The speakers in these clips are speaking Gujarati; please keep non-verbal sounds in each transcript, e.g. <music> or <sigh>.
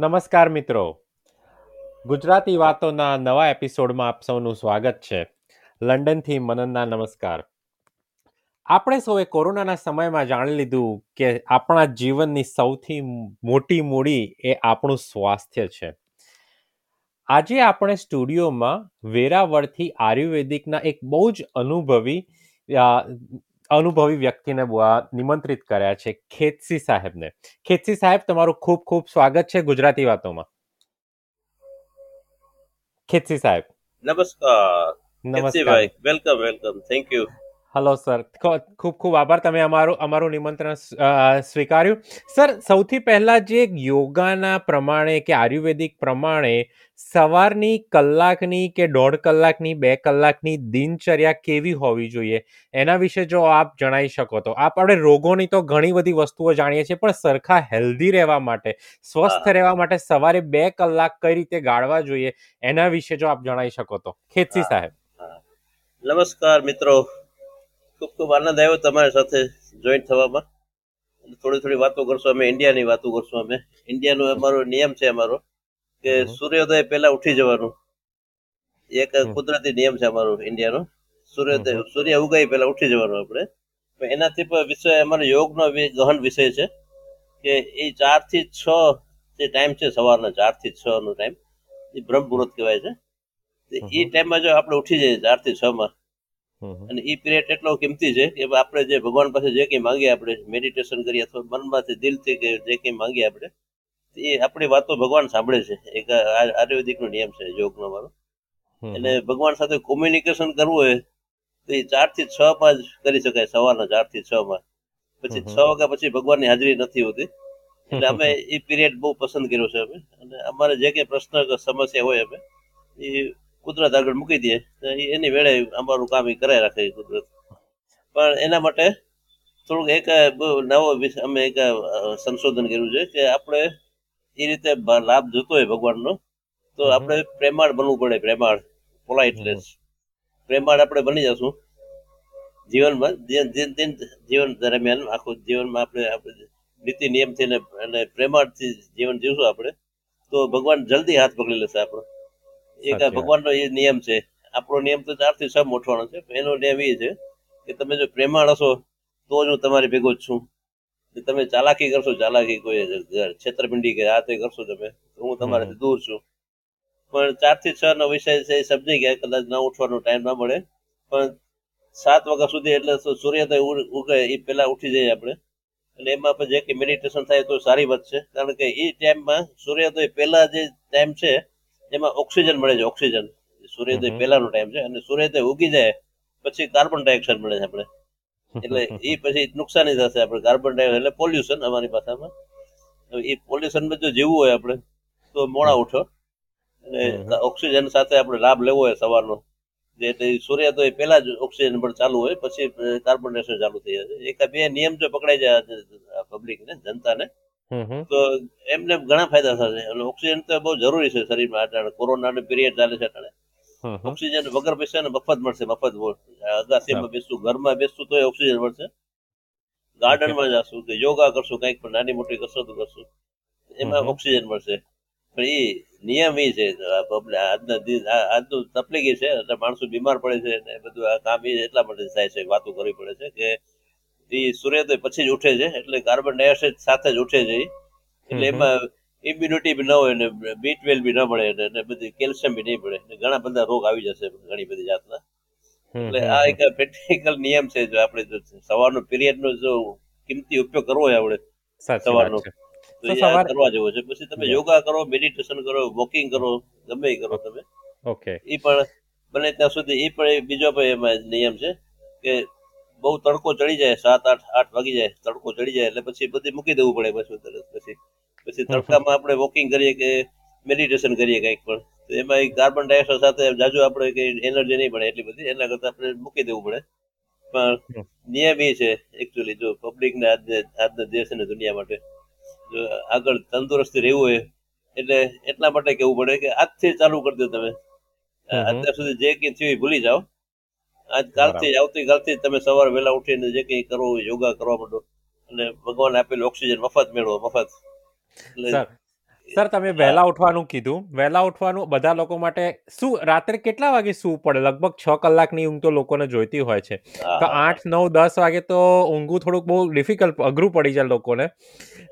નમસ્કાર મિત્રો. ગુજરાતી વાતોના નવા એપિસોડમાં આપ સૌનું સ્વાગત છે. લંડનથી મનનના નમસ્કાર. આપણે સૌએ કોરોનાના સમયમાં જાણી લીધું કે આપણા જીવનની સૌથી મોટી મૂડી એ આપણું સ્વાસ્થ્ય છે. આજે આપણે સ્ટુડિયોમાં વેરાવળથી આયુર્વેદિકના એક બહુ જ અનુભવી અનુભવી વ્યક્તિને નિમંત્રિત કર્યા છે ખેતસી સાહેબને. ખેતસી સાહેબ તમારું ખૂબ ખૂબ સ્વાગત છે ગુજરાતી વાતોમાં. ખેતસી સાહેબ. નમસ્કાર. નમસ્કાર. ભાઈ welcome welcome. Thank you hello sir ખૂબ ખૂબ આભાર. તમે અમારું અમારું નિમંત્રણ સ્વીકાર્યું. સર સૌથી પહેલા જે યોગાના પ્રમાણે કે આયુર્વેદિક પ્રમાણે સવારની કલાકની કે દોઢ કલાકની બે કલાકની દિનચર્યા કેવી હોવી જોઈએ? એના વિશે જો આપ જણાવી શકો તો. આપ આપણે રોગોની તો ઘણી બધી વસ્તુઓ જાણીએ છીએ પણ સરખા હેલ્ધી રહેવા માટે સ્વસ્થ રહેવા માટે સવારે બે કલાક કઈ રીતે ગાળવા જોઈએ એના વિશે જો આપ જણાવી શકો તો. ખેતસી સાહેબ. નમસ્કાર મિત્રો. ખૂબ ખૂબ આનંદ આવ્યો તમારી સાથે જોઈન્ટ થવામાં. થોડી થોડી વાતો કરશું અમે ઇન્ડિયાની વાતો કરશું અમે. ઇન્ડિયાનો અમારો નિયમ છે અમારો કે સૂર્યોદય પહેલા ઉઠી જવાનું. એક કુદરતી નિયમ છે અમારો ઇન્ડિયાનો સૂર્યોદય સૂર્ય ઉગાય પહેલા ઉઠી જવાનું આપણે. એનાથી પણ વિષય અમારો યોગનો ગહન વિષય છે કે એ ચારથી છ જે ટાઈમ છે સવારના ચારથી છ નો ટાઈમ એ બ્રહ્મ મુહૂર્ત કહેવાય છે. એ ટાઈમમાં જો આપણે ઉઠી જઈએ ચારથી છ માં. અને એ પિરિયડ એટલો કિંમતી છે કે આપણે જે ભગવાન પાસે જે કંઈ માંગીએ આપણે મેડિટેશન કરીએ અથવા મનમાંથી દિલથી કે જે કંઈ માંગીએ આપણે એ આપણી વાતો ભગવાન સાંભળે છે. એક આયુર્વેદિકનો નિયમ છે યોગનો મારો. એટલે ભગવાન સાથે કોમ્યુનિકેશન કરવું હોય તો એ ચારથી છ માં જ કરી શકાય સવારના ચારથી છ માં. પછી છ વાગ્યા પછી ભગવાનની હાજરી નથી હોતી. એટલે અમે એ પિરિયડ બહુ પસંદ કર્યો છે અમે. અને અમારે જે કંઈ પ્રશ્ન કે સમસ્યા હોય અમે એ કુદરત આગળ મૂકી તો એની વેળે અમારું કામ એ કરાય રાખે કુદરત. પણ એના માટે થોડુંક એક નવો અમે એક સંશોધન કર્યું છે કે આપણે એ રીતે લાભ જોતો હોય ભગવાનનો તો આપણે પ્રેમાળ બનવું પડે પ્રેમાળ પોલાઇટનેસ પ્રેમાળ આપણે બની જશું. જીવનમાં દિન જે- જીવન દરમિયાન આખું જીવનમાં આપણે આપણે નીતિ નિયમથી અને પ્રેમાળથી જીવન જીવશું આપણે તો ભગવાન જલ્દી હાથ પકડી લેશે આપણો. એક. ભગવાનનો એ નિયમ છે. આપણો નિયમ તો ચારથી છ મોટવાનો છે. પણ એનો નિયમ એ છે કે તમે જો પ્રેમાળ હશો તો જ હું તમારી ભેગો જ છું. તમે ચાલાકી કરશો ચાલાકી કોઈ છેતરપિંડી કે આ તે કરશો તમે હું તમારાથી દૂર છું. પણ ચારથી છ નો વિષય છે એ સમજી ગયા કદાચ ન ઉઠવાનો ટાઈમ ના મળે. પણ સાત વાગ્યા સુધી એટલે સૂર્યોદય ઉગે એ પહેલા ઉઠી જઈએ આપણે. અને એમાં આપણે જે કે મેડિટેશન થાય તો સારી વાત છે. કારણ કે એ ટાઈમમાં સૂર્યોદય પહેલા જે ટાઈમ છે એમાં ઓક્સિજન મળે છે ઓક્સિજન સૂર્યોદય. પહેલાનો ટાઈમ છે અને સૂર્યોદય ઉગી જાય પછી કાર્બન ડાયોક્સાઇડ મળે છે આપણે. એટલે એ પછી નુકસાની થશે આપણે કાર્બન ડાયોક્સાઇડ એટલે પોલ્યુશન અમારી ભાષામાં એ પોલ્યુશનમાં જો જીવવું હોય આપણે તો મોડા ઉઠો. અને ઓક્સિજન સાથે આપણે લાભ લેવો હોય સવારનો. જે એટલે તો સૂર્યોદય પહેલા જ ઓક્સિજન પણ ચાલુ હોય પછી કાર્બન ડાયોક્સાઇડ ચાલુ થઈ જાય. છે એક બે નિયમ જો પકડાઈ જાય પબ્લિકને જનતાને. તો એમને ઘણા ફાયદા થશે. અને ઓક્સિજન તો બહુ જરૂરી છે શરીરમાં અટાણે. કોરોનાનો પિરિયડ ચાલે છે. હમ. ઓક્સિજન વગર પૈસા ને મફત મળશે મફત અગાસીમાં બેસતું ઘરમાં બેસતું તો ઓક્સિજન મળશે. ગાર્ડનમાં જશું કે યોગા કરશું કંઈક પણ નાની મોટી કસરત કરશું. એમાં ઓક્સિજન મળશે. પણ એ નિયમ એ છે આજના આજનું તકલીફ એ છે એટલે માણસો બીમાર પડે છે ને બધું આ કામ એ એટલા માટે થાય છે વાતો કરવી પડે છે કે એ સૂર્યોદય પછી જ ઉઠે છે એટલે કાર્બન ડાયોક્સાઇડ સાથે જ ઉઠે છે એટલે એમાં ઇમ્યુનિટી બી ન હોય ને બી ટ્વેલ્વ બી ન મળે ને ને બધી કેલ્શિયમ બી નહીં મળે. ઘણા બધા રોગ આવી જશે ઘણી બધી જાતના. એટલે આ એક પ્રેક્ટિકલ નિયમ છે જો આપણે જો સવારનો પિરિયડ નો જો કિંમતી ઉપયોગ કરવો હોય આપણે સવારનો. તો તો એ કરવા જેવો છે. પછી તમે યોગા કરો મેડિટેશન કરો વોકિંગ કરો ગમે એ કરો તમે. ઓકે. એ પણ બને ત્યાં સુધી એ પણ બીજો પણ એમાં નિયમ છે કે બહુ તડકો ચડી જાય સાત આઠ આઠ વાગી જાય તડકો ચડી જાય એટલે પછી બધી મૂકી દેવું પડે પછી તરત પછી પછી તડકામાં આપણે વોકિંગ કરીએ કે મેડિટેશન કરીએ કંઈક પણ. તો એમાં કાર્બન ડાયોક્સાઇડ સાથે જાજુ આપણે કઈ એનર્જી નહીં પડે એટલી બધી એના કરતા આપણે મૂકી દેવું પડે. પણ નિયમ એ છે એકચ્યુઅલી જો પબ્લિકને આજને આજના દેશ અને દુનિયા માટે જો આગળ તંદુરસ્તી રહેવું હોય એટલે એટલા માટે કેવું પડે કે આજથી ચાલુ કરી દો તમે. અત્યાર સુધી જે કંઈ થયું ભૂલી જાઓ. આજ કાલથી આવતીકાલથી તમે સવારે વહેલા ઉઠીને જે કંઈ કરો યોગા કરવા માંડો. અને ભગવાન આપેલું ઓક્સિજન મફત મેળવો મફત. સર સર તમે વહેલા ઉઠવાનું કીધું. વહેલા ઉઠવાનું બધા લોકો માટે શું રાત્રે કેટલા વાગે સૂવું પડે? લગભગ છ કલાકની ઊંઘ તો લોકોને જોઈતી હોય છે. તો આઠ નવ દસ વાગે તો ઊંઘવું થોડુંક બહુ ડિફિકલ્ટ અઘરું પડી જાય લોકોને.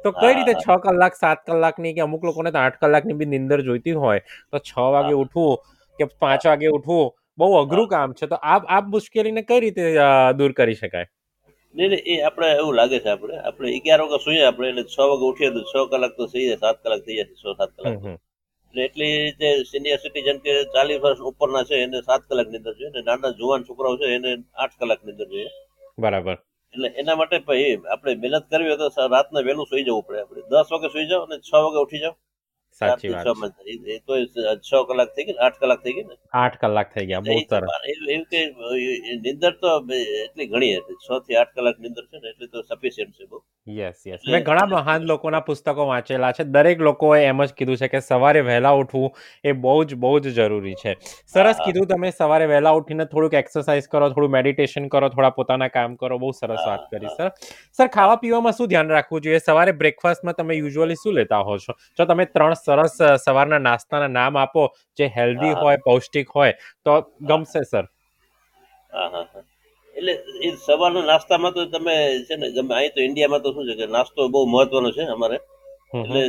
તો કઈ રીતે છ કલાક સાત કલાકની કે અમુક લોકોને તો આઠ કલાકની બી નિંદર જોઈતી હોય. તો છ વાગે ઉઠવું કે પાંચ વાગે ઉઠવું? બહુ અઘરું કામ છે તો આ આ મુશ્કેલીને કઈ રીતે દૂર કરી શકાય? નહીં નહીં એ આપણે એવું લાગે છે આપણે આપણે અગિયાર વાગે સુઈએ આપણે એટલે છ વાગે ઉઠીએ તો છ કલાક તો થઈ જાય સાત કલાક થઈ જાય છ સાત કલાક. એટલે એટલી જે સિનિયર સિટીઝન કે ચાલીસ વર્ષ ઉપરના છે એને સાત કલાક નીંદર જોઈએ અને નાના જુવાન છોકરાઓ છે એને આઠ કલાક નીંદર જોઈએ. બરાબર. એટલે એના માટે ભાઈ આપણે મહેનત કરવી હોય તો રાતના વહેલું સુઈ જવું પડે આપણે. દસ વાગે સુઈ જાઓ અને છ વાગે ઉઠી જાઓ. સાચી ચારથી છ વાત છે. માં એ- એ તો છ કલાક થઈ ગઈ ને આઠ કલાક થઈ ગઈ ને આઠ કલાક થઈ ગયા બહુ એ તો સરસ બા- એવું એવું કે એ નિંદર તો બે- એટલી ઘણી હતી છ થી આઠ કલાક નિંદર છે ને એટલે તો સફિશિયન્ટ છે બહુ યસ યસ એટલે- મેં ઘણા મહાન લોકોના પુસ્તકો વાંચેલા છે. દરેક લોકોએ એમ જ કીધું છે કે સવારે વહેલા ઉઠવું એ બહુ જ બહુ જ જરૂરી છે. સરસ હા. કીધું તમે સવારે વહેલા ઉઠીને થોડુંક એક્સરસાઇઝ કરો થોડું મેડિટેશન કરો થોડા પોતાના કામ કરો બહુ સરસ હા, વાત કરી હા. સર. સર ખાવા પીવામાં શું ધ્યાન રાખવું જોઈએ? સવારે બ્રેકફાસ્ટમાં તમે યુઝ્યુઅલી શું લેતા હો છો? જો તમે ત્રણ સરસ સવારના નાસ્તાના નામ આપો જે હેલ્ધી હોય પૌષ્ટિક હોય તો ગમશે સર. હા હા હા. એટલે એ સવારના નાસ્તામાં તો તમે છે ને ગમે અહીં તો ઇન્ડિયામાં તો શું છે કે નાસ્તો બહુ મહત્વનો છે અમારે. એટલે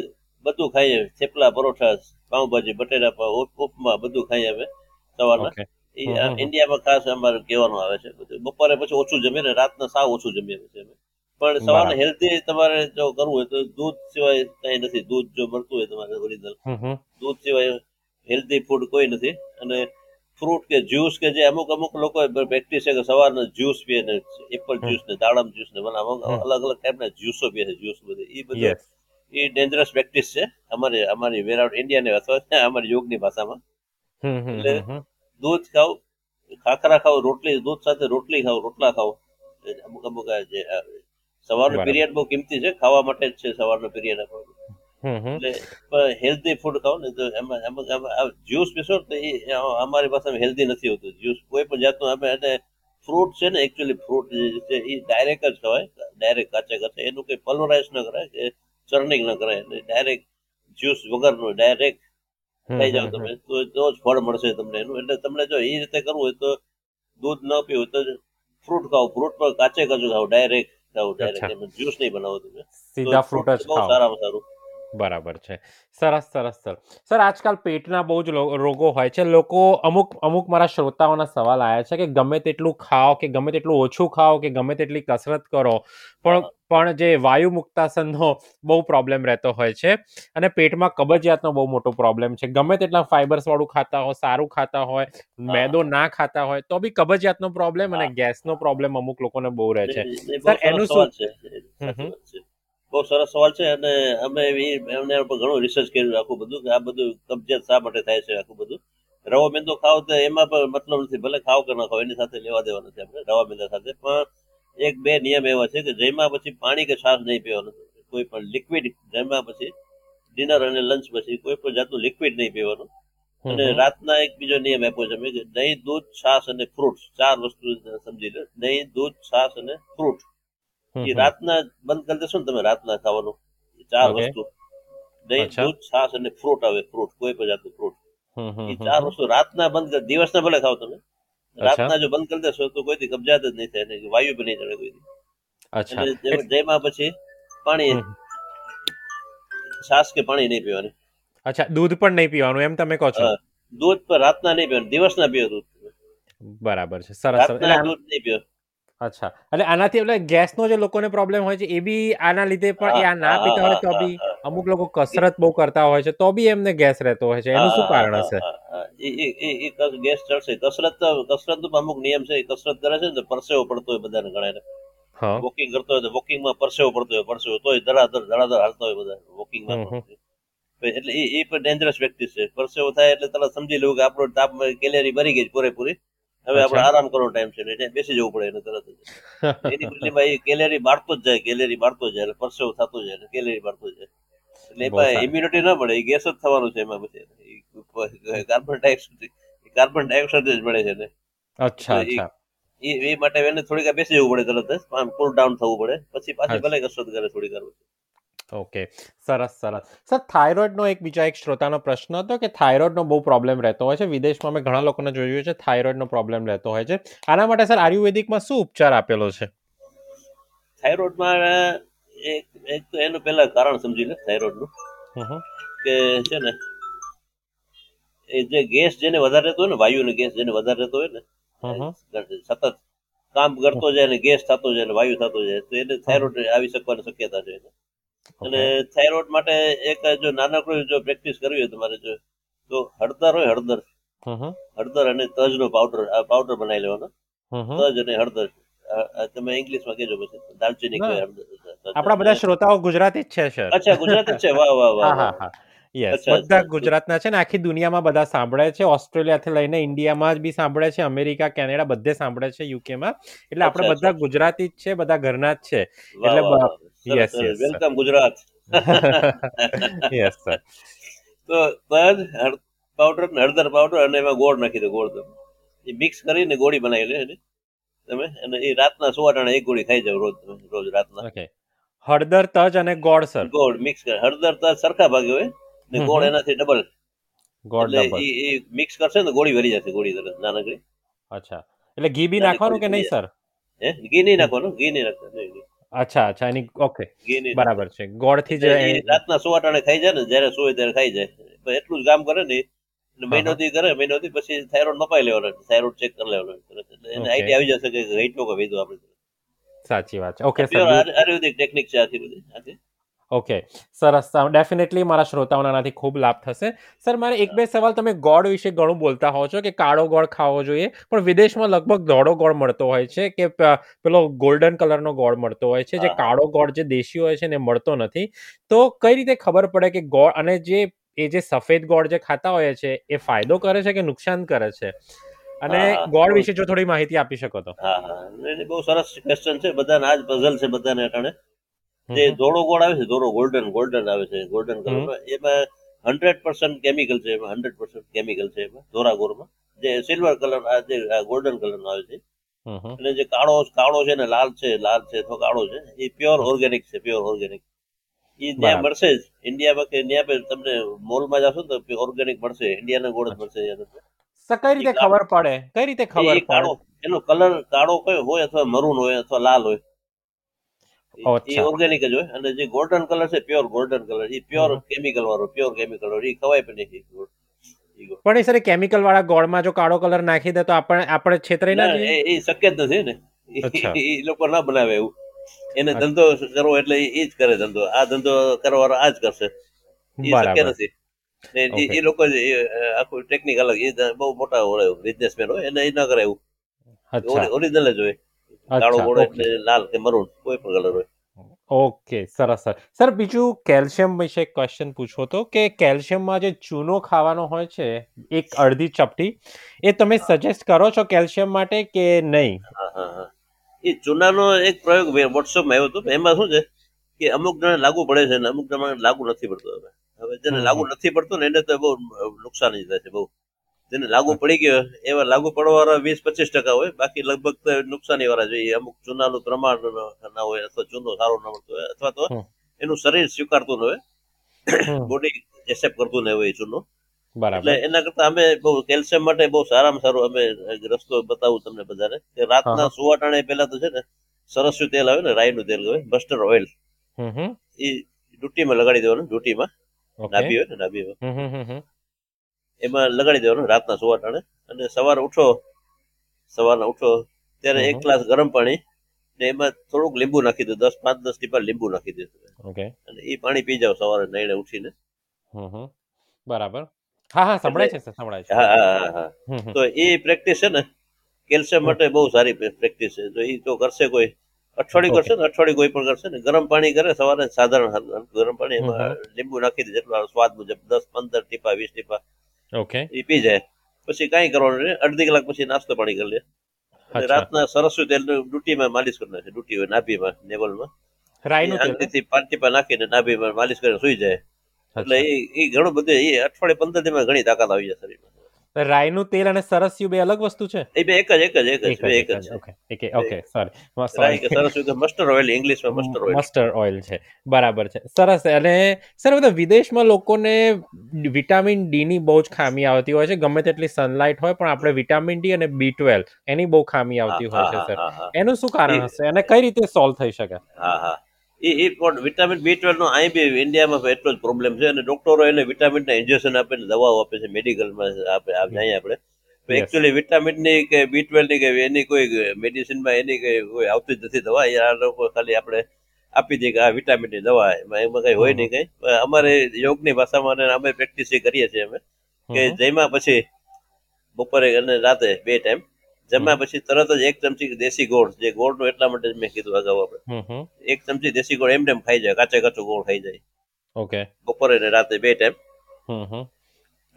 બધું ખાઈએ થેપલા પરોઠા પાઉંભાજી બટેટા ઉપમા બધું ખાઈએ અમે સવારના. ઇન્ડિયામાં ખાસ અમારે કહેવાનું આવે છે બપોરે પછી ઓછું જમીએ ને રાતના સાવ ઓછું જમીએ છીએ અમે. પણ સવારના હેલ્ધી તમારે જો કરવું હોય તો દૂધ સિવાય કઈ નથી. દૂધ જો મળતું હોય તમારે ઓરિજિનલ. દૂધ સિવાય હેલ્ધી ફૂડ કોઈ નથી. અને ફ્રૂટ કે જ્યુસ કે જે અમુક અમુક લોકો પ્રેક્ટિસ છે કે સવારના જ્યુસ પીએ ને એપલ જ્યુસ ને દાડમ જ્યુસ ને મને અમુક અલગ અલગ ટાઈપના જ્યુસો પીએ છે જ્યુસ બધે. એ બધું એ ડેન્જરસ પ્રેક્ટિસ છે. અમારી અમારી વેરાઉટ ઇન્ડિયાને અથવા <laughs> અમારી યોગની ભાષામાં. હમ હમ એટલે. દૂધ ખાવ ખાખરા ખાવ રોટલી દૂધ સાથે રોટલી ખાવ રોટલા ખાવ. અમુક અમુક જે સવારનો. પીરિયડ બહુ કિંમતી છે ખાવા માટે જ છે સવારનો પીરિયડ આપણો. એટલે હેલ્ધી ફૂડ ખાવ ને તો એમાં એમાં જ્યુસ પીશો તો એ અમારી પાસે હેલ્ધી નથી હોતું. જ્યુસ કોઈ પણ જાતનું અમે એને ફ્રૂટ છે ને એકચ્યુઅલી ફ્રૂટ જે છે એ ડાયરેક્ટ જ ખવાય. ડાયરેક્ટ કાચે કાચે. એનું કંઈ પલ્વરાઇઝ ન કરાય કે ચર્નિંગ ન કરાય. એટલે ડાયરેક્ટ જ્યુસ વગરનું ડાયરેક્ટ ખાઈ જાવ તમે. તો તો જ ફળ મળશે તમને એનું. એટલે તમને જો એ રીતે કરવું હોય તો દૂધ ન પીવું તો ફ્રૂટ ખાઓ. ફ્રૂટ પર કાચે કાચું ખાઓ. ડાયરેક્ટ ખાઓ ડાયરેક્ટ. એમાં જ્યુસ નહીં બનાવો તમે. સીધા ફ્રૂટ જ ખાઓ. સારામાં સારું. બરાબર છે. સરસ સરસ સર સર આજકાલ પેટના બહુ જ રોગો હોય છે. લોકો અમુક અમુક મારા શ્રોતાઓના સવાલ આવ્યા છે કે ગમે તેટલું ખાઓ કે ગમે તેટલું ઓછું ખાઓ કે ગમે તેટલી કસરત કરો પણ પણ જે વાયુ મુક્તાસનનો બહુ પ્રોબ્લેમ રહેતો હોય છે અને પેટમાં કબજિયાતનો બહુ મોટો પ્રોબ્લેમ છે. ગમે તેટલા ફાઇબર્સ વાળું ખાતા હોય સારું ખાતા હોય મેદો ના ખાતા હોય તો બી કબજિયાતનો પ્રોબ્લેમ અને ગેસનો પ્રોબ્લેમ અમુક લોકોને બહુ રહે છે. સર, એનું શું- છે. બહુ સરસ સવાલ છે અને અમે એમને એમના ઘણું રિસર્ચ કર્યું આખું બધું કે આ બધું કબજિયાત શા માટે થાય છે આખું બધું. રવા મેંદો ખાવ તો એમાં પણ મતલબ નથી ભલે ખાવ કે ના ખાવ એની સાથે લેવા દેવા નથી આપણે રવા મેંદા સાથે. પણ એક બે નિયમ એવા છે કે જેમાં પછી પાણી કે છાશ નહીં પીવાનું કોઈ પણ લિક્વિડ જેમાં પછી ડિનર અને લંચ પછી કોઈ પણ જાતનું લિક્વિડ નહીં પીવાનું. અને. રાતના એક બીજો નિયમ આપ્યો છે કે દહીં દૂધ છાશ અને ફ્રૂટ ચાર વસ્તુ સમજી લો દહીં દૂધ છાશ અને ફ્રૂટ એ. રાતના બંધ કરી દેશો ને તમે રાતના ખાવાનું. ચાર વસ્તુ. દહીં. દૂધ છાશ અને ફ્રૂટ આવે ફ્રૂટ કોઈ પણ જાતનું ફ્રૂટ એ ચાર. વસ્તુ રાતના બંધ કરી દિવસના ભલે ખાવ તમે. રાતના જો બંધ કરી દેશો તો કોઈથી કબજાત જ નહીં થાય ને વાયુ બી નહીં ચડે કોઈથી. અચ્છા. અને જે- જેમાં પછી પાણી છાસ છાશ કે પાણી નહીં પીવાની. અચ્છા દૂધ પણ નહીં પીવાનું એમ તમે કહો છો. દૂધ પર રાતના નહીં પીવાનું દિવસના પીવો દૂધ બરાબર છે સરસ સરસ. રાતના દૂધ નહીં પીવો અચ્છા. એટલે આનાથી એટલે ગેસનો જે લોકોને પ્રોબ્લેમ હોય છે એ બી આના લીધે પણ એ આ ના પીતા હોય તો બી અમુક લોકો કસરત બહુ કરતા હોય છે તો બી એમને ગેસ રહેતો હોય છે. એનું શું કારણ હશે? ગેસ ચડશે. કસરત કસરત નો અમુક નિયમ છે એ કસરત કરે છે ને પરસેવો પડતો હોય બધાને ગણાય હા. વોકિંગ કરતો હોય તો વોકિંગમાં પરસેવો પડતો હોય પરસેવો. તોય ધડાધડ ધડાધડ હાલતા હોય બધા વોકિંગમાં માં એટલે એ એ પણ ડેન્જરસ વ્યક્તિ છે. પરસેવો થાય એટલે તરત સમજી લેવું કે આપણો તાપ કેલેરી ભરી ગઈ પૂરેપૂરી. હવે આપણે આરામ કરવાનો ટાઈમ છે એટલે બેસી જવું પડે એને તરત જ. એની બદલીમાં એ કેલેરી બાળતો જ જાય કેલેરી બાળતો જાય એટલે પરસેવો થતો જાય એટલે કેલેરી બાળતો જાય. એટલે એમાં ઇમ્યુનિટી ના મળે એ ગેસ જ થવાનું છે એમાં પછી કાર્બન ડાયોક્સાઇડ કાર્બન ડાયોક્સાઇડ જ મળે છે ને અચ્છા એ- અચ્છા. એ એ માટે એને થોડીક બેસી જવું પડે તરત જ કુલ ડાઉન થવું પડે. પછી પાછી ભલે કસરત કરે થોડી વાર. ઓકે સરસ સરસ. સર થાઇરોઇડનો એક બીજા એક શ્રોતાનો પ્રશ્ન હતો કે થાઇરોઇડનો બહુ પ્રોબ્લેમ રહેતો હોય છે. વિદેશમાં અમે ઘણા લોકોને જોયું છે થાઇરોઇડનો પ્રોબ્લેમ રહેતો હોય છે. આના માટે સર આયુર્વેદિકમાં શું ઉપચાર આપેલો છે? થાઇરોઇડમાં એક એક તો એનું પહેલા કારણ સમજી લે થાઇરોઇડનું. કે છે ને એ જે ગેસ જેને વધારે રહેતો હોય ને વાયુનો ગેસ જેને વધારે રહેતો હોય ને. સતત કામ કરતો જાય ને ગેસ થતો જાય ને વાયુ થતો જાય તો એને થાઇરોઇડ આવી શકવાની શક્યતા છે. અને થાઇરોઇડ માટે એક જો નાનકડું જો પ્રેક્ટિસ કરવી હોય તમારે જો તો હળદર હોય હળદર. હળદર અને તજનો પાવડર આ પાવડર બનાવી લેવાનો. તજ અને હળદર. તમે ઇંગ્લિશમાં કહેજો પછી. દાલચીની. કહેવાય આપણા બધા શ્રોતાઓ ગુજરાતી જ છે સર અચ્છા ગુજરાતી જ છે. વાહ વાહ વાહ યસ બધા ગુજરાતના છે ને આખી દુનિયામાં બધા સાંભળે છે. ઓસ્ટ્રેલિયાથી લઈને ઇન્ડિયામાં જ બી સાંભળે છે. અમેરિકા કેનેડા બધે સાંભળે છે યુકેમાં એટલે આપણે બધા ગુજરાતી જ છે બધા ઘરના જ છે. એટલે yes, sir. Welcome Gujarat yes sir તો તજ પાવડર ને હળદર પાવડર અને એમાં ગોળ નાખી દો ગોળ તમે એ મિક્સ કરીને ગોળી બનાવી લે એની તમે અને એ રાતના સુવાટાણે એક ગોળી ખાઈ જાવ રોજ રોજ રાતના ઓકે હળદર તજ અને ગોળ સર ગોળ મિક્સ કરે હળદર તજ સરખા ભાગે હોય ને ગોળ એનાથી ડબલ ગોળ ડબલ એ મિક્સ કરશે ને ગોળી ભરી જશે ગોળી તરત નાનકડી અચ્છા એટલે ઘી બી નાખવાનું કે નહીં સર હે ઘી નહીં નાખવાનું ઘી નહીં નાખવાનું નહીં. અચ્છા અચ્છા એની ઓકે. બરાબર છે. ગોળથી જ રાતના સુવાટાણે ખાઈ જાય ને જ્યારે સુવે ત્યારે ખાઈ જાય. એટલું જ કામ કરે ને મહિનો થી કરે મહિનોથી પછી થાઇરોઇડ મપાઈ લેવાનો થાઇરોઇડ ચેક કરી લેવાનો એને. આઈડિયા આવી જશે કે ઘટ્યો કે વધ્યો આપણે સાચી વાત છે. ઓકે સર આયુર્વેદિક ટેકનિક છે આથી બધી. આખી ઓકે સરસ. ડેફિનેટલી મારા શ્રોતાઓને આનાથી ખૂબ લાભ થશે. સર મારે એક બે સવાલ તમે ગોળ વિશે ઘણું બોલતા હોવ છો કે કાળો ગોળ ખાવો જોઈએ પણ વિદેશમાં લગભગ ધોળો ગોળ મળતો હોય છે કે પેલો ગોલ્ડન કલરનો ગોળ મળતો હોય છે જે કાળો ગોળ જે દેશી હોય છે ને મળતો નથી. તો કઈ રીતે ખબર પડે કે ગોળ અને જે એ જે સફેદ ગોળ જે ખાતા હોય છે એ ફાયદો કરે છે કે નુકસાન કરે છે? અને હા, હા. ગોળ વિશે જો થોડી માહિતી આપી શકો તો. હા હા. બહુ સરસ ક્વેશ્ચન છે. બધાને આજ પઝલ છે બધાને અટાણે. જે. ધોળો ગોળ આવે છે ધોળો ગોલ્ડન ગોલ્ડન આવે છે ગોલ્ડન હમ. કલર એમાં હંડ્રેડ પર્સન્ટ કેમિકલ છે એમાં હંડ્રેડ પર્સન્ટ કેમિકલ છે એમાં ધોરા ગોળમાં. જે સિલ્વર કલર આ જે ગોલ્ડન કલરનો આવે છે. અને જે કાળો કાળો છે ને લાલ છે લાલ છે અથવા કાળો છે એ પ્યોર ઓર્ગેનિક છે પ્યોર ઓર્ગેનિક એ ત્યાં મળશે જ. ઇન્ડિયામાં કે ત્યાં પણ તમને મોલમાં જશો તો ઓર્ગેનિક મળશે. ઇન્ડિયાના ગોળ જ મળશે કઈ રીતે ખબર પડે? કઈ રીતે ખબર પડે? એનો કલર કાળો કયો હોય અથવા મરૂન હોય અથવા લાલ હોય? એ ઓર્ગેનિક જ હોય. અને જે ગોલ્ડન કલર છે પ્યોર ગોલ્ડન કલર એ પ્યોર. કેમિકલ વાળો પ્યોર કેમિકલ વાળો એ ખવાય પણ નહીં. પણ એ સર કેમિકલ વાળા ગોળમાં જો કાળો કલર નાખી દે તો આપણે આપણે છેતરાઈ ના એ શક્ય જ નથી ને. એ લોકો ના બનાવે એવું. એને ધંધો કરવો એટલે એ જ કરે ધંધો. આ ધંધો કરવાનો આ જ કરશે. એ શક્ય નથી. એ- લોકો આખું ટેકનિક અલગ. એ બહુ મોટા હોય બિઝનેસમેન હોય એને એ ના કરે એવું. ઓરિજિનલ જ હોય. કાળો ઓકે. એટલે લાલ કે મરૂન કોઈ પણ કલર હોય. ઓકે સરસ સર સર બીજું કેલ્શિયમ વિશે એક ક્વેશ્ચન પૂછવો તો કે કેલ્શિયમમાં જે ચૂનો ખાવાનો હોય છે એક અડધી ચપટી એ તમે સજેસ્ટ કરો છો કેલ્શિયમ માટે કે નહીં? એ ચૂનાનો એક પ્રયોગ વોટ્સઅપમાં આવ્યો હતો એમાં શું છે કે અમુક જણા લાગુ પડે છે ને અમુક જણા લાગુ નથી પડતો હવે. હવે જેને લાગુ નથી પડતું ને એને તો બહુ નુકસાન જ થાય છે બહુ. જેને લાગુ પડી ગયો એવા લાગુ પડવા વાળા વીસ પચીસ ટકા હોય બાકી લગભગ તો નુકસાની વાળા જોઈએ અમુક ચૂનાનું પ્રમાણ ના હોય અથવા ચૂનો સારો ના મળતો હોય અથવા તો એનું શરીર સ્વીકારતું ન હોય. બોડી એક્સેપ્ટ કરતું ન હોય ચૂનો એટલે એના કરતા અમે બહુ કેલ્શિયમ માટે બહુ સારામાં સારું અમે રસ્તો બતાવું તમને બધાને કે રાતના. સુવાટાણે પહેલા તો છે ને સરસ્યું તેલ આવે ને રાઈનું તેલ આવે બસ્ટર ઓઇલ. એ ડૂટીમાં લગાડી દેવાનું ડૂટીમાં. નાભી હોય ને નાભીમાં. એમાં લગાડી દેવાનું રાતના સુવાટાણે અને સવારે ઉઠો સવારના ઉઠો ત્યારે એક ગ્લાસ ગરમ પાણી ને એમાં થોડુંક લીંબુ નાખી દો દસ પાંચ દસ ટીપા લીંબુ નાખી દો. ઓકે. અને એ પાણી પી જાવ સવારે નાઈને ઉઠીને. બરાબર. હા હા સંભળાય છે સંભળાય છે. હા હા હા. તો એ પ્રેક્ટિસ છે ને કેલ્શિયમ માટે બહુ સારી પ્રેક્ટિસ છે. તો એ તો કરશે કોઈ અઠવાડિયું કરશે ને અઠવાડિયું કોઈ પણ કરશે ને ગરમ પાણી કરે સવારે સાધારણ ગરમ પાણી એમાં લીંબુ નાખી દે જેટલો સ્વાદ મુજબ દસ પંદર ટીપા વીસ ટીપા ઓકે એ પી જાય. પછી કાંઈ કરવાનું નહીં. અડધી કલાક પછી નાસ્તો પાણી કરી લે. અને રાતના સરસ્વતી તેલ ડૂટીમાં માલિશ કરી નાખે. ડૂટી હોય નાભીમાં નેવલમાં. રાઈનું તેલ પાંચ ટીપા નાખીને નાભીમાં માલિશ કરીને સુઈ જાય. એટલે એ એ ઘણું બધું એ અઠવાડિયે પંદર દિવસમાં ઘણી તાકાત આવી જાય શરીરમાં. તો રાઈનું તેલ અને સરસ્યુ બે અલગ વસ્તુ છે? એ બે એક જ એક જ એક જ એક જ છે ઓકે ઓકે સોરી સોરી કે સરસ્યુ કે મસ્ટર્ડ ઓઇલ ઇંગ્લિશમાં મસ્ટર્ડ ઓઇલ. મસ્ટર્ડ ઓઇલ છે. બરાબર છે. સરસ. અને સર બધા વિદેશમાં લોકોને વિટામિન ડી ની બહુ જ ખામી આવતી હોય છે. ગમે તેટલી સનલાઇટ હોય પણ આપણે વિટામિન ડી અને બી ટ્વેલ્વ એની બહુ ખામી આવતી હોય છે સર. એનું શું કારણ હશે? અને કઈ રીતે સોલ્વ થઈ શકે? હા હા. એ એ પણ વિટામિન બી ટ્વેલ્વ નો અહીં બી ઇન્ડિયામાં એટલો જ પ્રોબ્લેમ છે અને ડોક્ટરો એને વિટામિનના ઇન્જેક્શન આપે ને દવાઓ આપે છે મેડિકલમાં આપે જાય આપણે. એકચ્યુઅલી વિટામિનની કે બી ટ્વેલ્વની કે એની કોઈ મેડિસિનમાં એની કઈ કોઈ આવતી જ નથી દવા. આ લોકો ખાલી આપણે આપી દઈએ કે આ વિટામિનની દવા એમાં એમાં કઈ હોય નહીં કંઈ. અમારે યોગની ભાષામાં અને અમે પ્રેક્ટિસ કરીએ છીએ અમે. કે જેમાં પછી બપોરે અને રાતે બે ટાઈમ જમ્યા પછી તરત જ એક ચમચી દેશી ગોળ જે ગોળનું એટલા માટે મેં કીધું અગાઉ આપણે. એક ચમચી દેશી ગોળ એમ ખાઈ જાય કાચે કાચો ગોળ ખાઈ જાય. ઓકે. બપોરે ને રાતે બે ટાઈમ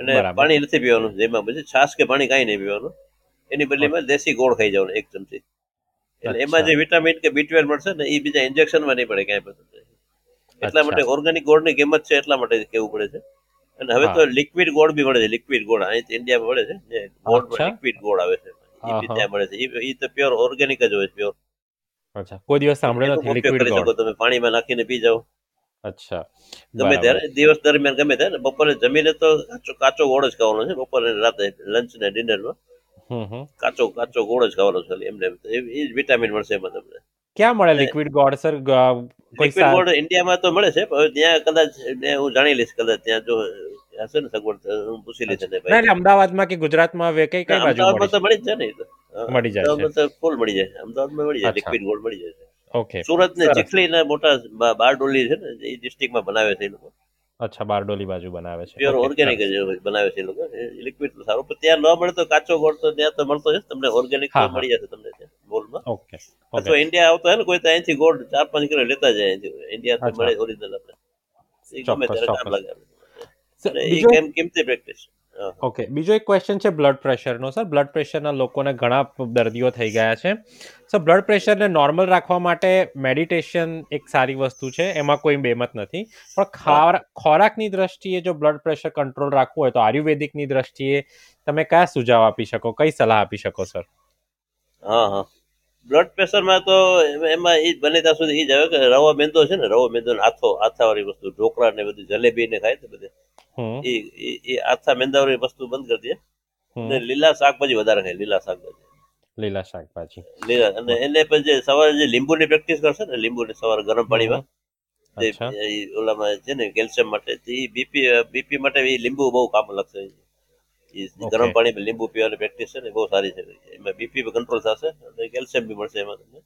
અને પાણી નથી પીવાનું જેમાં પછી છાશ કે પાણી કાંઈ નહીં પીવાનું. એની બદલીમાં દેશી ગોળ ખાઈ જવાનું એક ચમચી. એટલે એમાં જે વિટામિન કે બી મળશે ને એ બીજા ઇન્જેક્શનમાં નહીં પડે ક્યાંય પણ. એટલા માટે ઓર્ગેનિક ગોળની કિંમત છે એટલા માટે કેવું પડે છે. અને હવે તો લિક્વિડ ગોળ બી મળે છે લિક્વિડ ગોળ અહીં ઇન્ડિયામાં મળે છે ગોળ લિક્વિડ ગોળ આવે છે. એ. ત્યાં મળે છે. એ તો પ્યોર ઓર્ગેનિક જ હોય પ્યોર અચ્છા કોઈ દિવસ સાંભળ્યો નથી લિક્વિડ કરી શકો તમે પાણીમાં નાખીને પી જાઓ. અચ્છા ગમે ત્યારે દિવસ દરમિયાન ગમે ત્યારે બપોરે જમીને તો કાચો કાચો ગોળ જ ખાવાનો છે બપોરે રાતે લંચ ને ડિનરમાં હમ હમ. કાચો કાચો ગોળ જ ખાવાનો છે એમને. એ જ વિટામિન મળશે એમાં તમને. ક્યાં મળે લિક્વિડ ગોળ સર કોઈ લિક્વિડ ગોળ ઇન્ડિયામાં તો મળે છે પણ ત્યાં કદાચ હું જાણી લઈશ કદાચ ત્યાં જો હશે ને સગવડ પૂછી લઈશ ને ભાઈ અમદાવાદમાં કે ગુજરાતમાં હવે કઈ કઈ બાજુ અમદાવાદમાં તો મળી જ જાય ને મળી જાય છે. અમદાવાદમાં તો ફૂલ મળી જાય. અમદાવાદમાં મળી જાય લિક્વિડ ગોળ મળી જાય ઓકે સુરત ને ચીખલી ને મોટા બારડોલી છે ને એ ડિસ્ટ્રિક્ટમાં બનાવે છે એ લોકો. અચ્છા બારડોલી બાજુ બનાવે છે. પ્યોર ઓર્ગેનિક જ બનાવે છે એ લોકો. લિક્વિડ તો સારું. પણ ત્યાં ન મળે તો કાચો ગોળ તો ત્યાં તો મળતો છે. તમને ઓર્ગેનિક. મળી જશે તમને મોલમાં ઓકે અથવા ઇન્ડિયા આવતો હોય ને કોઈ તો અહીંથી ગોળ ચાર પાંચ કિલો લેતા જાય ઇન્ડિયા તો મળે ઓરિજિનલ આપણે. ગમે ત્યારે કામ ચોક્કસ. લાગે સર, એ બીજો કેમ કિંમતી પ્રેક્ટિસ ઓકે બીજો એક ક્વેશ્ચન છે બ્લડ પ્રેશરનો સર બ્લડ પ્રેશરના લોકોને ઘણા દર્દીઓ થઈ ગયા છે. સર બ્લડ પ્રેશરને નોર્મલ રાખવા માટે મેડિટેશન એક સારી વસ્તુ છે. એમાં કોઈ બેમત નથી. પણ ખોરાકની દ્રષ્ટિએ જો બ્લડ પ્રેશર કંટ્રોલ રાખવું હોય તો આયુર્વેદિકની દ્રષ્ટિએ તમે કયા સુઝાવ આપી શકો? કઈ સલાહ આપી શકો સર હા હા. બ્લડ પ્રેશરમાં તો એમાં- એ બને ત્યાં સુધી એ જ આવે કે રવો મેંદો છે ને રવો મેંદો ને આથો આથાવાળી વસ્તુ ઢોકળા ને બધું જલેબી ને ખાય ને બધે. એ એ- આથા મેંદાવાળી વસ્તુ બંધ કરી દે. ને લીલા શાકભાજી વધારે ખાય લીલા શાકભાજી. લીલા શાકભાજી. લીલા અને એને પછી જે સવારે જે લીંબુની પ્રેક્ટિસ કરશે ને લીંબુની સવારે ગરમ પાણીમાં તે ઓલામાં છે ને કેલ્શિયમ માટે બીપી બીપી માટે એ લીંબુ બહુ કામ લાગશે. ગરમ પાણીમાં લીંબુ પીવાની પ્રેક્ટિસ છે ને બહુ સારી છે. એમાં બીપી કંટ્રોલ થશે અને કેલ્શિયમ બી મળશે એમાં તમને.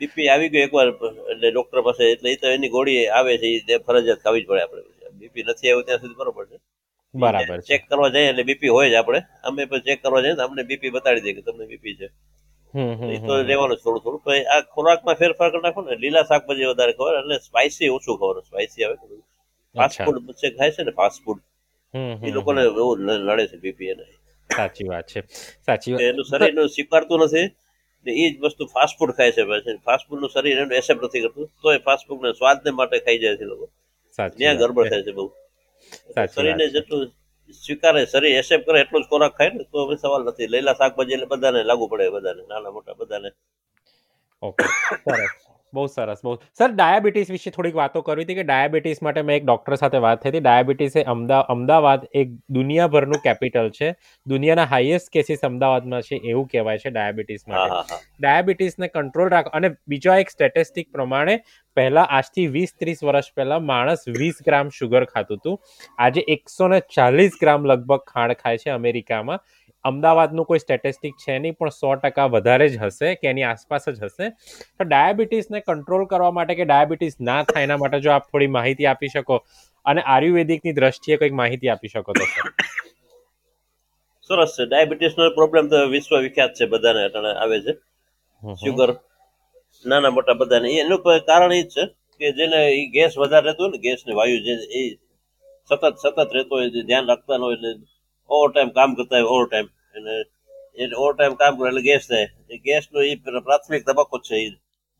બીપી આવી ગયું એકવાર એટલે ડોક્ટર પાસે એટલે એ તો એની ગોળી આવે છે એ ફરજિયાત ખાવી જ પડે આપણે બીપી નથી આવ્યું ત્યાં સુધી બરોબર છે. બરાબર ચેક કરવા જઈએ એટલે બીપી હોય જ આપણે. અમે પણ ચેક કરવા જઈએ અમને બીપી બતાડી દે કે તમને બીપી છે. એ તો લેવાનું થોડું થોડું. પણ આ ખોરાકમાં ફેરફાર કરી નાખો ને લીલા શાકભાજી વધારે ખબર અને સ્પાઇસી ઓછું ખબર સ્પાઇસી આવે. ફાસ્ટ છે ફૂડ ખાય છે ને ફાસ્ટ ફૂડ હમ એ લોકોને બહુ લડે છે બીપી સાચી વાત છે. સાચી વાત. એનું શરીર એનું સ્વીકારતું નથી ને એ જ વસ્તુ ફાસ્ટ ફૂડ ખાય છે પછી ફાસ્ટ ફૂડનું શરીર એનું એસેપ્ટ નથી કરતું તો એ ફાસ્ટ ફૂડ ને સ્વાદને માટે ખાઈ જાય છે લોકો. ત્યાં ગરબડ થાય છે બહુ. શરીરને જેટલું સ્વીકારે શરીર એસેપ્ટ કરે એટલું જ ખોરાક ખાય ને તો હવે સવાલ નથી. લીલા શાકભાજી એટલે બધાને લાગુ પડે બધાને નાના મોટા બધાને. ઓકે સરસ. બહુ સરસ બહુ. સર ડાયાબિટીસ વિશે થોડીક વાતો કરવી હતી કે ડાયાબિટીસ માટે મેં એક ડૉક્ટર સાથે વાત થઈ હતી. ડાયાબિટીસ એ અમદા અમદાવાદ એક દુનિયાભરનું કેપિટલ છે. દુનિયાના હાઈએસ્ટ કેસીસ અમદાવાદમાં છે એવું કહેવાય છે ડાયાબિટીસ માટે. ડાયાબિટીસને કંટ્રોલ રાખ અને બીજા એક સ્ટેટિસ્ટિક પ્રમાણે પહેલા આજથી વીસ ત્રીસ વર્ષ પહેલા માણસ વીસ ગ્રામ શુગર ખાતું હતું. આજે એકસો ને ચાલીસ ગ્રામ લગભગ ખાંડ ખાય છે અમેરિકામાં. અમદાવાદનું કોઈ સ્ટેટિસ્ટિક છે નહીં પણ સો ટકા વધારે જ હશે કે એની આસપાસ જ હશે. તો ડાયાબિટીસને કંટ્રોલ કરવા માટે કે ડાયાબિટીસ ના થાય એના માટે જો આપ થોડી માહિતી આપી શકો અને આયુર્વેદિકની દ્રષ્ટિએ કંઈક માહિતી આપી શકો તો સરસ છે. ડાયાબિટીસ નો પ્રોબ્લેમ તો વિશ્વ વિખ્યાત છે બધાને અટાણે આવે છે. શુગર નાના મોટા બધાને. એનું કારણ એ જ છે કે જેને એ ગેસ વધારે રહેતો હોય ને ગેસ ને વાયુ જે એ સતત સતત રહેતો હોય ધ્યાન રાખતા હોય એટલે ઓવર ટાઈમ કામ કરતા હોય ઓવર ટાઈમ અને એ ઓવર ટાઈમ કામ કરે એટલે ગેસ થાય એ ગેસનો એ પ્રાથમિક તબક્કો છે એ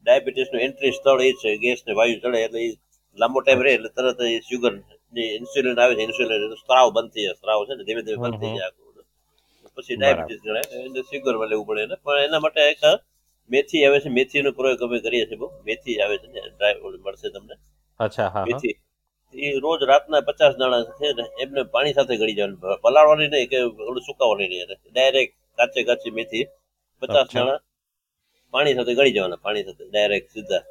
ડાયાબિટીસનું એન્ટ્રી સ્થળ એ છે ગેસ ને વાયુ ચડે એટલે એ લાંબો ટાઈમ રહે એટલે તરત એ શુગરની ઇન્સ્યુલિન આવે છે ઇન્સ્યુલિન સ્ત્રાવ બંધ થઈ જાય સ્ત્રાવ છે ને ધીમે ધીમે બંધ થઈ. જાય પછી. ડાયાબિટીસ ગણાય એને સુગરમાં લેવું પડે ને પણ એના માટે એક મેથી આવે છે મેથીનો પ્રયોગ અમે કરીએ છીએ બહુ. મેથી આવે છે ને ડ્રાય મળશે તમને. અચ્છા હા. મેથી. એ રોજ રાતના પચાસ દાણા છે ને એમને પાણી સાથે ગળી જવાનું. પલાળવાની નહીં કે ઓલું સુકાવવાની નહીં ડાયરેક્ટ કાચે કાચી મેથી પચાસ. દાણા પાણી સાથે ગળી જવાના પાણી સાથે ડાયરેક્ટ સીધા.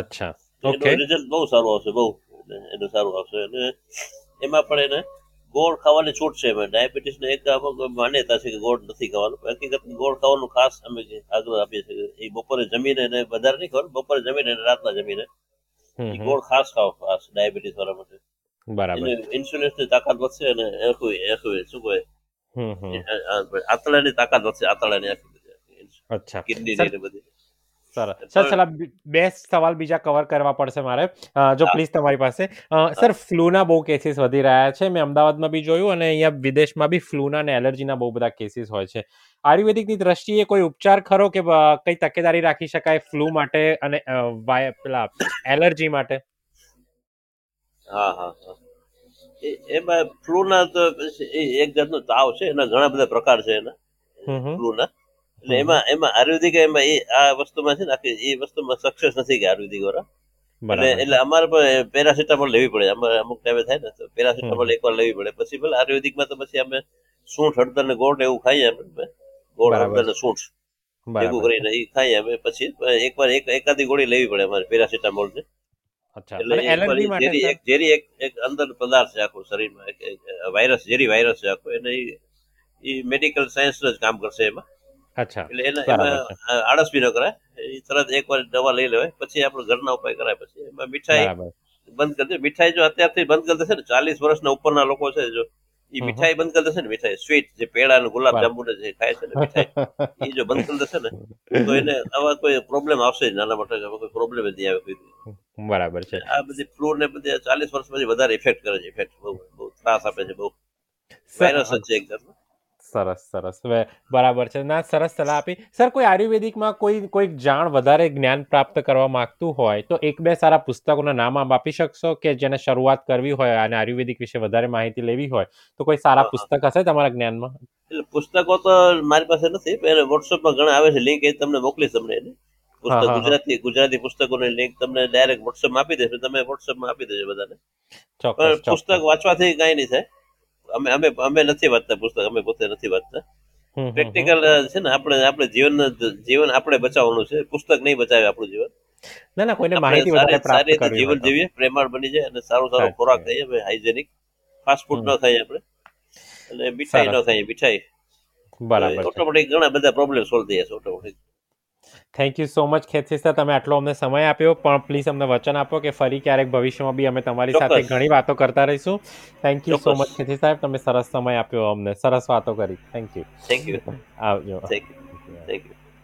અચ્છા. ઓકે રિઝલ્ટ બહુ સારું આવશે બહુ. એનું સારું આવશે. અને એમાં પણ એને ગોળ ખાવાની છૂટ છે એમાં. ડાયાબિટીસ ને એક માન્યતા છે કે ગોળ નથી ખાવાનું. હકીકત ગોળ ખાવાનું ખાસ અમે જે આગ્રહ આપીએ છીએ એ બપોરે જમીને એને વધારે નહીં ખાવાનું બપોરે જમીને રાતના જમીને એ ગોળ ખાસ ખાવ ખાસ ડાયાબિટીસ વાળા માટે. બરાબર. એને ઇન્સ્યુલિનની તાકાત વધશે અને એનું એનું શું કહે આતળાની તાકાત વધશે આતળાની આખી અચ્છા. કિડની ને બધી. સર સર ચલા બે સવાલ બીજા કવર કરવા પડશે મારે. જો પ્લીઝ તમારી પાસે. સર ફ્લૂના બહુ કેસીસ વધી રહ્યા છે. મેં અમદાવાદમાં બી જોયું અને અહીંયા વિદેશમાં બી ફ્લૂના અને એલર્જીના બહુ બધા કેસીસ હોય છે. આયુર્વેદિકની દ્રષ્ટિએ કોઈ ઉપચાર ખરો કે કઈ તકેદારી રાખી શકાય ફ્લૂ માટે અને પેલા એલર્જી માટે? હા હા એમાં ફ્લૂના તો એક જાતનો તાવ છે એના ઘણા બધા પ્રકાર છે એના. ફ્લૂના. એટલે એમાં એમાં આયુર્વેદિક એમાં એ આ વસ્તુમાં છે ને આખી એ વસ્તુમાં સક્સેસ નથી કે આયુર્વેદિક વાળા એટલે એટલે અમારે પણ પેરાસિટામોલ લેવી પડે. અમારે અમુક ટાઈમે થાય ને તો પેરાસિટામોલ. એકવાર લેવી પડે. પછી ભલે આયુર્વેદિકમાં તો પછી અમે સૂંઠ હળદર ને ગોળ એવું ખાઈએ અમે ગોળ બરાબર. સૂંઠ ભેગું કરીને એ ખાઈએ અમે પછી એકવાર એક એકાદી ગોળી લેવી પડે અમારે પેરાસિટામોલ ને એટલે? એક ઝેરી એક એક અંદર પદાર્થ છે આખું શરીરમાં. વાયરસ ઝેરી વાયરસ છે આખો. એને એ મેડિકલ સાયન્સ જ કામ કરશે એમાં. અચ્છા. એટલે એના એમાં. આળસ બી ન કરાય. એ તરત એકવાર દવા લઈ લેવાય. પછી આપણે ઘરના ઉપાય કરાય. પછી એમાં મીઠાઈ બંધ કરી દે. મીઠાઈ જો અત્યારથી બંધ કરી દેશે ને ચાલીસ વર્ષના ઉપરના લોકો છે જો એ મીઠાઈ બંધ કરી દેશે ને મીઠાઈ સ્વીટ જે પેડા અને ગુલાબ જાંબુ જાંબુ જે ખાય છે ને મીઠાઈ એ જો બંધ કરી દેશે ને તો એને આવા કોઈ પ્રોબ્લેમ આવશે જ નાના મોટા કોઈ પ્રોબ્લેમ જ નહીં આવે કોઈ બરાબર છે. આ બધી ફ્લૂ ને બધી ચાલીસ વર્ષ પછી વધારે ઇફેક્ટ કરે છે ઇફેક્ટ બહુ બહુ ત્રાસ આપે છે બહુ વાયરસ જ છે એક જાતનો. સરસ સરસ. બરાબર છે. ના સરસ સલાહ આપી. સર કોઈ આયુર્વેદિકમાં કોઈ કોઈ જાણ વધારે જ્ઞાન પ્રાપ્ત કરવા માંગતું હોય તો એક બે સારા પુસ્તકોના નામ આપ આપી શકશો કે જેને શરૂઆત કરવી હોય અને આયુર્વેદિક વિશે વધારે માહિતી લેવી હોય? તો કોઈ સારા. પુસ્તક હશે તમારા જ્ઞાનમાં? એટલે પુસ્તકો તો મારી પાસે નથી પણ વોટ્સઅપમાં ઘણા આવે છે. લિંક એ તમને મોકલીશ તમને પુસ્તક ગુજરાતી ગુજરાતી પુસ્તકોની લિંક તમને ડાયરેક્ટ વોટ્સઅપમાં આપી દેશે તમે વોટ્સઅપમાં આપી દેજો બધાને. ચોક્કસ પણ પુસ્તક વાંચવાથી કાંઈ નહીં થાય. અમે અમે અમે નથી વાંચતા પુસ્તક અમે પોતે નથી વાંચતા. પ્રેક્ટિકલ છે ને આપણે આપણે જીવન જીવન આપણે બચાવવાનું છે. પુસ્તક નહીં બચાવે આપણું જીવન. ના ના કોઈને માહિતી સારી વધારે પ્રાપ્ત સારી રીતે જીવન જીવીએ પ્રેમાળ બની જાય અને સારો સારો ખોરાક. ખાઈએ અમે હાઇજેનિક ફાસ્ટ ફૂડ ન ખાઈએ આપણે. અને મીઠાઈ ન. ખાઈએ મીઠાઈ. બરાબર ઓટોમેટિક ઘણા બધા પ્રોબ્લેમ સોલ્વ થઈ જશે automatic thank you so much ખેતસિસ્તા તમે આટલો અમને સમય આપ્યો પણ પ્લીઝ અમને વચન આપો કે ફરી ક્યારેક ભવિષ્યમાં બી અમે તમારી સાથે ઘણી વાતો કરતા રહીશું. થેન્ક યુ સો મચ ખેતી સાહેબ. તમે સરસ સમય આપ્યો અમને. સરસ વાતો કરી. થેન્ક યુ થેન્ક યુ આવજો. Thank you